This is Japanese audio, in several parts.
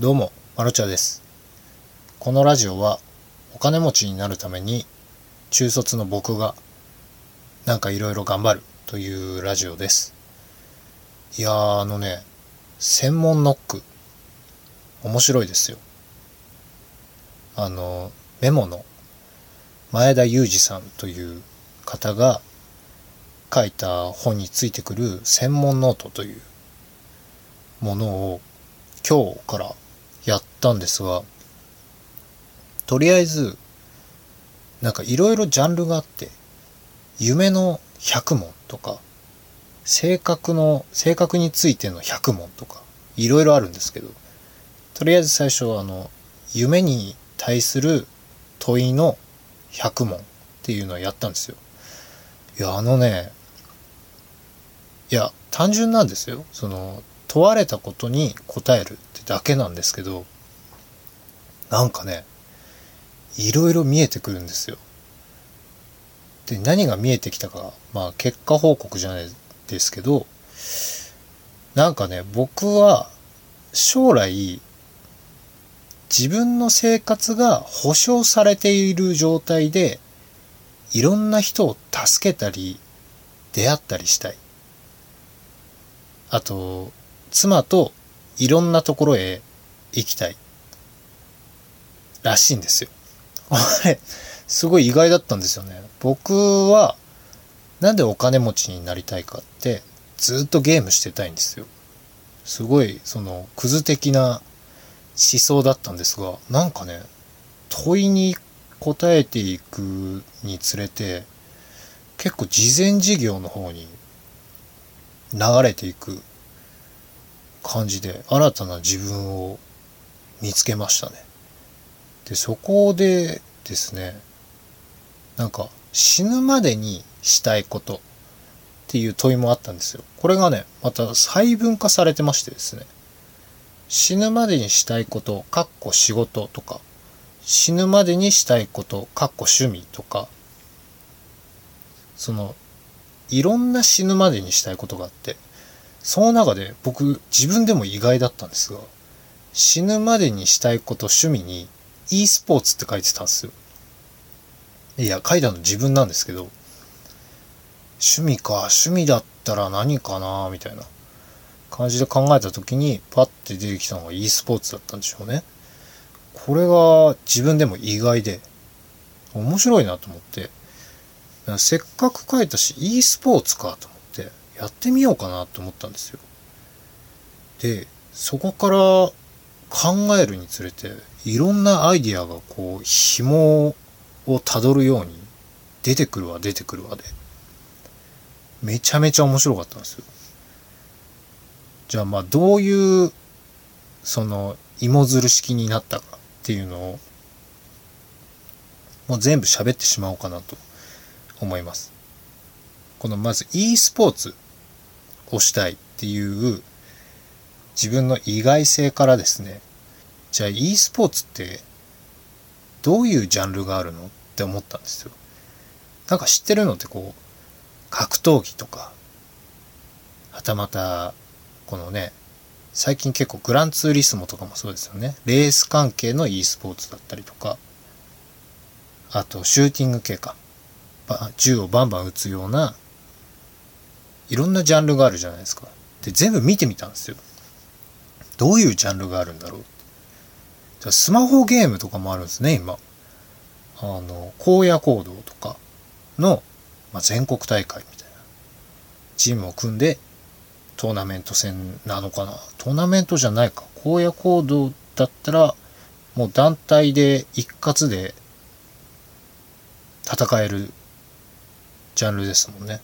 どうも、まろちゃです。このラジオはお金持ちになるために中卒の僕がなんかいろいろ頑張るというラジオです。いやーあのね、1000問ノック、面白いですよ。あの、メモの前田裕二さんという方が書いた本についてくる1000問ノートというものを今日からやったんですが、とりあえず、なんかいろいろジャンルがあって、夢の100問とか、性格の、性格についての100問とか、いろいろあるんですけど、とりあえず最初はあの、夢に対する問いの100問っていうのをやったんですよ。いや、あのね、いや、単純なんですよ。その、問われたことに答えるってだけなんですけど、なんかね、いろいろ見えてくるんですよ。で、何が見えてきたか、まあ結果報告じゃないですけど、なんかね、僕は将来、自分の生活が保障されている状態で、いろんな人を助けたり、出会ったりしたい。あと、妻といろんなところへ行きたい。らしいんですよ。あれ、すごい意外だったんですよね。僕は、なんでお金持ちになりたいかって、ずっとゲームしてたいんですよ。すごい、その、クズ的な思想だったんですが、なんかね、問いに答えていくにつれて、結構事前事業の方に流れていく感じで新たな自分を見つけましたね。で、そこでですね、なんか死ぬまでにしたいことっていう問いもあったんですよ。これがね、また細分化されてましてですね、死ぬまでにしたいこと、かっこ仕事とか、死ぬまでにしたいこと、かっこ趣味とか、その、いろんな死ぬまでにしたいことがあって、その中で僕自分でも意外だったんですが、死ぬまでにしたいこと趣味に e スポーツって書いてたんですよ。いや、書いたの自分なんですけど、趣味か、趣味だったら何かなみたいな感じで考えた時にパッて出てきたのが e スポーツだったんでしょうね。これが自分でも意外で、面白いなと思って、せっかく書いたし e スポーツかと、やってみようかなと思ったんですよ。で、そこから考えるにつれて、いろんなアイディアがこう、紐をたどるように出てくるわ出てくるわで、めちゃめちゃ面白かったんですよ。じゃあまあどういう、その、芋づる式になったかっていうのを、もう全部喋ってしまおうかなと思います。このまず e スポーツをしたいっていう自分の意外性からですね、じゃあ e スポーツってどういうジャンルがあるのって思ったんですよ。なんか知ってるのってこう、格闘技とか、はたまた、このね、最近結構グランツーリスモとかもそうですよね。レース関係の e スポーツだったりとか、あとシューティング系か。銃をバンバン撃つような、いろんなジャンルがあるじゃないですか。で、全部見てみたんですよ。どういうジャンルがあるんだろう。スマホゲームとかもあるんですね、今。あの、荒野行動とかの、まあ、全国大会みたいな。チームを組んで、トーナメント戦なのかな。トーナメントじゃないか。荒野行動だったら、もう団体で一括で戦えるジャンルですもんね。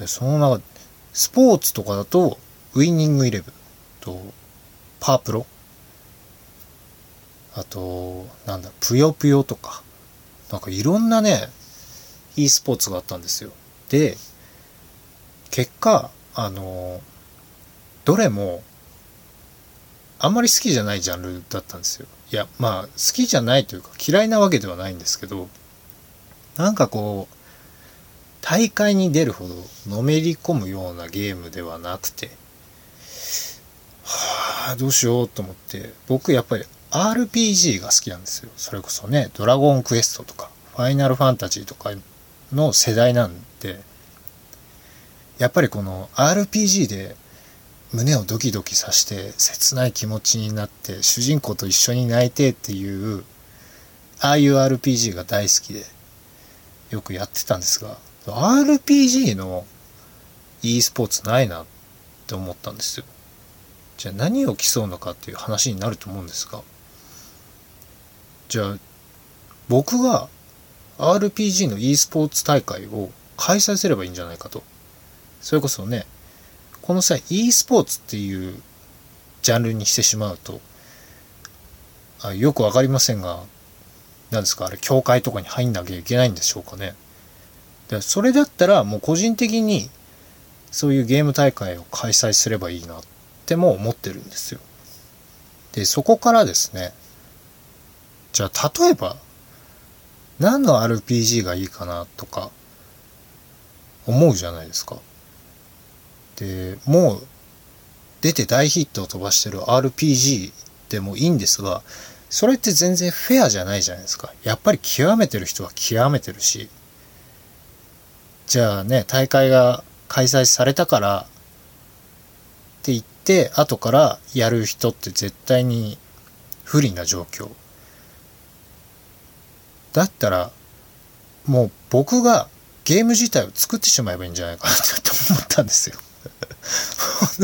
で、その中、スポーツとかだと、ウィニングイレブンと、パープロあと、なんだ、ぷよぷよとか、なんかいろんなね、e スポーツがあったんですよ。で、結果、あの、どれも、あんまり好きじゃないジャンルだったんですよ。いや、まあ、好きじゃないというか嫌いなわけではないんですけど、なんかこう、大会に出るほどのめり込むようなゲームではなくて、はあどうしようと思って僕やっぱり RPG が好きなんですよ。それこそねドラゴンクエストとかファイナルファンタジーとかの世代なんでやっぱりこの RPG で胸をドキドキさして切ない気持ちになって主人公と一緒に泣いてっていうああいう RPG が大好きでよくやってたんですが RPG の e スポーツないなって思ったんですよ。じゃあ何を競うのかっていう話になると思うんですが。じゃあ僕が RPG の e スポーツ大会を開催すればいいんじゃないかと。それこそねこの際 e スポーツっていうジャンルにしてしまうとあよく分かりませんが何ですかあれ協会とかに入んなきゃいけないんでしょうかね。でそれだったらもう個人的にそういうゲーム大会を開催すればいいなっても思ってるんですよ。でそこからですねじゃあ例えば何の RPG がいいかなとか思うじゃないですか。でもう出て大ヒットを飛ばしてる RPG でもいいんですがそれって全然フェアじゃないじゃないですか。やっぱり極めてる人は極めてるし。じゃあね大会が開催されたからって言って後からやる人って絶対に不利な状況。だったらもう僕がゲーム自体を作ってしまえばいいんじゃないかなって思ったんですよ。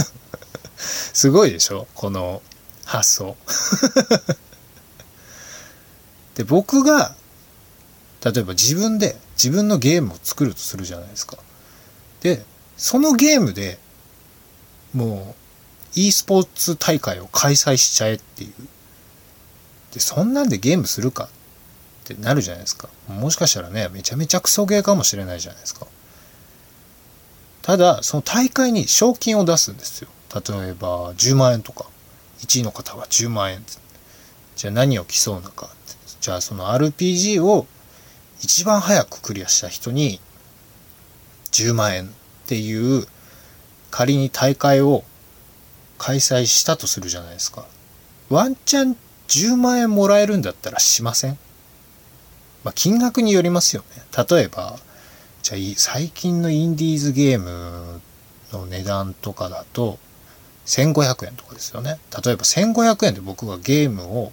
すごいでしょ？この発想。で僕が例えば自分で自分のゲームを作るとするじゃないですか。でそのゲームでもう e スポーツ大会を開催しちゃえっていう。でそんなんでゲームするかってなるじゃないですか。もしかしたらねめちゃめちゃクソゲーかもしれないじゃないですか。ただその大会に賞金を出すんですよ。例えば10万円とか。1位の方は10万円。じゃあ何を競うのかじゃあその RPG を一番早くクリアした人に10万円っていう仮に大会を開催したとするじゃないですかワンチャン10万円もらえるんだったらしません？まあ金額によりますよね例えばじゃあ最近のインディーズゲームの値段とかだと1500円とかですよね。例えば1500円で僕がゲームを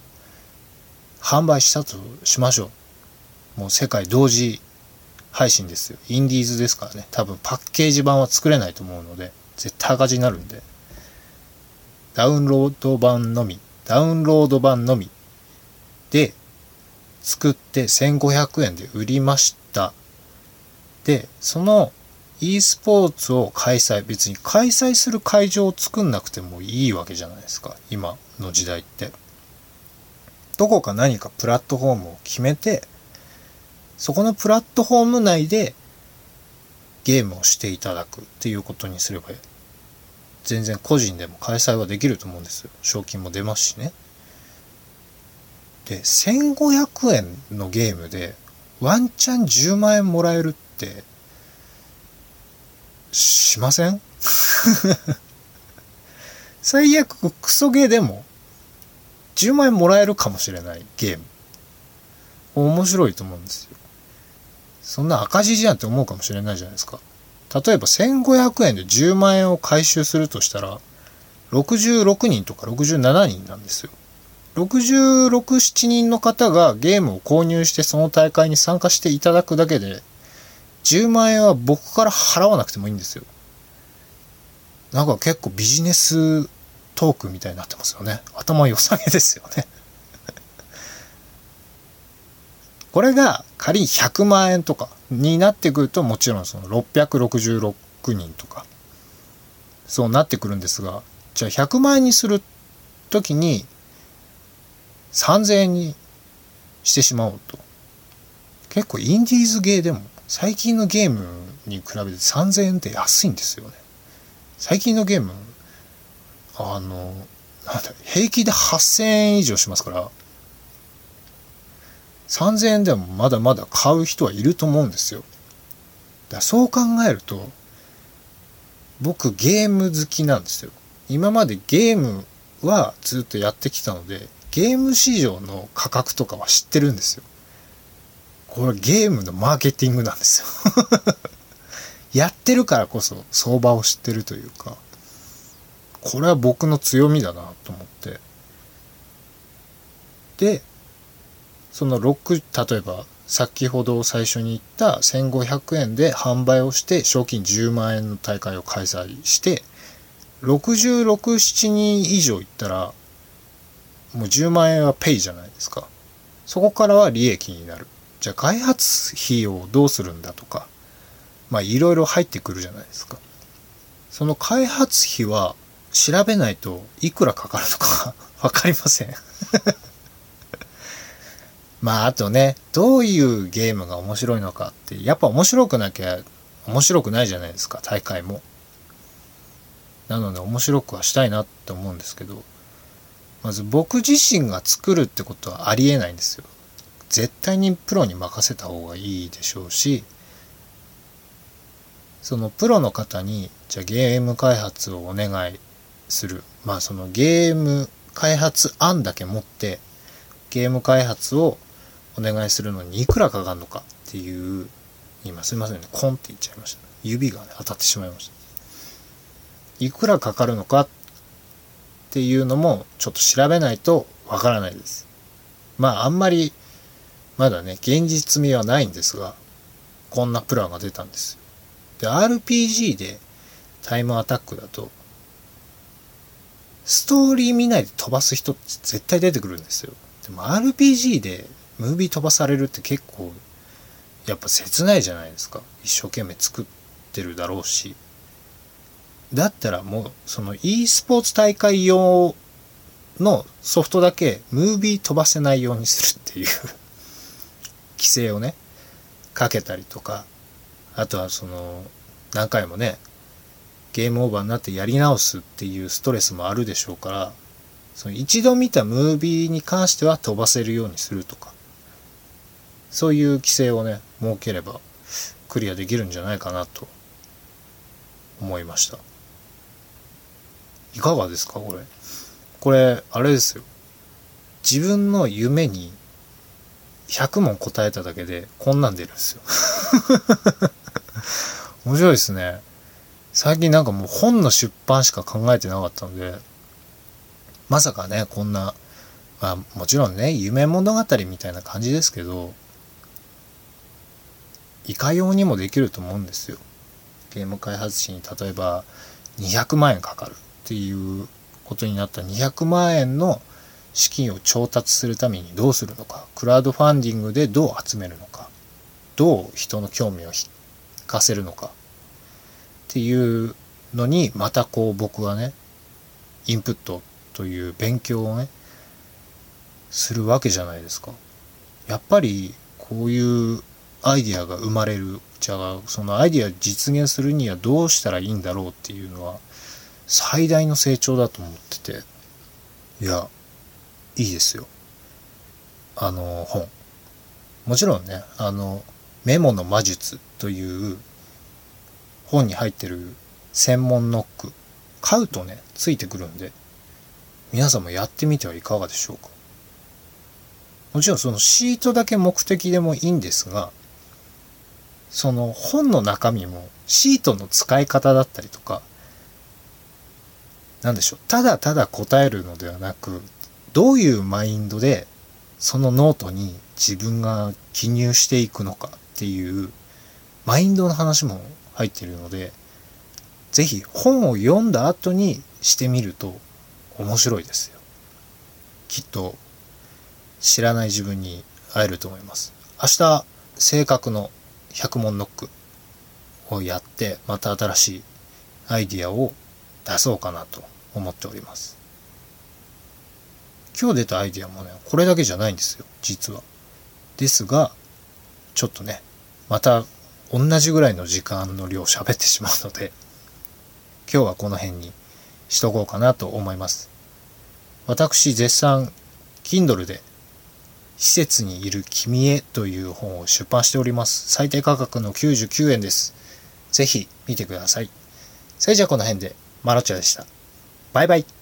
販売したとしましょう。もう世界同時配信ですよ。インディーズですからね。多分パッケージ版は作れないと思うので、絶対赤字になるんで。ダウンロード版のみ、ダウンロード版のみで作って1500円で売りました。で、その e スポーツを開催、別に開催する会場を作んなくてもいいわけじゃないですか。今の時代って。どこか何かプラットフォームを決めて、そこのプラットフォーム内でゲームをしていただくっていうことにすれば全然個人でも開催はできると思うんですよ。賞金も出ますしね。で、1500円のゲームでワンチャン10万円もらえるってしません？最悪クソゲーでも10万円もらえるかもしれないゲーム。面白いと思うんですよ。そんな赤字じゃんって思うかもしれないじゃないですか。例えば1500円で10万円を回収するとしたら、66人とか67人なんですよ。66、7人の方がゲームを購入してその大会に参加していただくだけで、10万円は僕から払わなくてもいいんですよ。なんか結構ビジネストークみたいになってますよね。頭良さげですよね。これが仮に100万円とかになってくるともちろんその666人とかそうなってくるんですがじゃあ100万円にする時に3000円にしてしまおうと結構インディーズゲーでも最近のゲームに比べて3000円って安いんですよね。最近のゲーム、あの、なんだ、平気で8000円以上しますから、3000円でもまだまだ買う人はいると思うんですよ。だそう考えると、僕ゲーム好きなんですよ。今までゲームはずっとやってきたので、ゲーム市場の価格とかは知ってるんですよ。これゲームのマーケティングなんですよ やってるからこそ相場を知ってるというか、これは僕の強みだなと思って。で、その6、例えば先ほど最初に言った1500円で販売をして賞金10万円の大会を開催して66、7人以上いったらもう10万円はペイじゃないですか。そこからは利益になる。じゃあ開発費をどうするんだとか、まあいろいろ入ってくるじゃないですか。その開発費は調べないといくらかかるのか わかりませんまああとね、どういうゲームが面白いのかって、やっぱ面白くなきゃ面白くないじゃないですか、大会も。なので面白くはしたいなって思うんですけど、まず僕自身が作るってことはありえないんですよ。絶対にプロに任せた方がいいでしょうし、そのプロの方に、じゃあゲーム開発をお願いする。まあそのゲーム開発案だけ持って、ゲーム開発をお願いするのにいくらかかるのかっていう、今すいませんね、コンって言っちゃいました。指がね、当たってしまいました。いくらかかるのかっっていうのもちょっと調べないとわからないです。まああんまりまだね、現実味はないんですが、こんなプランが出たんですで、RPG でタイムアタックだと、ストーリー見ないで飛ばす人って絶対出てくるんですよ。でも RPG でムービー飛ばされるって結構、やっぱ切ないじゃないですか。一生懸命作ってるだろうし。だったらもう、その e スポーツ大会用のソフトだけムービー飛ばせないようにするっていう 規制をね、かけたりとか、あとはその、何回もね、ゲームオーバーになってやり直すっていうストレスもあるでしょうから、その一度見たムービーに関しては飛ばせるようにするとか、そういう規制をね、設ければクリアできるんじゃないかなと思いました。いかがですかこれ。これ、あれですよ。自分の夢に100問答えただけでこんなん出るんですよ。面白いですね。最近なんかもう本の出版しか考えてなかったので、まさかね、こんな、まあもちろんね、夢物語みたいな感じですけど、いかようにもできると思うんですよ。ゲーム開発費に例えば200万円かかる。っていうことになった200万円の資金を調達するためにどうするのか、クラウドファンディングでどう集めるのか、どう人の興味を引かせるのかっていうのにまたこう僕はね、インプットという勉強をね、するわけじゃないですか。やっぱりこういうアイディアが生まれる。じゃあそのアイディア実現するにはどうしたらいいんだろうっていうのは最大の成長だと思ってて、いや、いいですよ。あの、本。もちろんね、あの、メモの魔術という本に入ってる専門ノック、買うとね、ついてくるんで、皆さんもやってみてはいかがでしょうか。もちろんそのシートだけ目的でもいいんですが、その本の中身もシートの使い方だったりとか、何でしょう、ただただ答えるのではなく、どういうマインドでそのノートに自分が記入していくのかっていうマインドの話も入っているので、ぜひ本を読んだ後にしてみると面白いですよ。きっと知らない自分に会えると思います。明日、性格の100問ノックをやって、また新しいアイディアを出そうかなと思っております。今日出たアイディアもね、これだけじゃないんですよ、実は。ですが、ちょっとね、また同じぐらいの時間の量 喋ってしまうので、今日はこの辺にしとこうかなと思います。私絶賛 Kindle で施設にいる君へという本を出版しております。最低価格の99円です。ぜひ見てください。それじゃあこの辺でマロチャでした。バイバイ。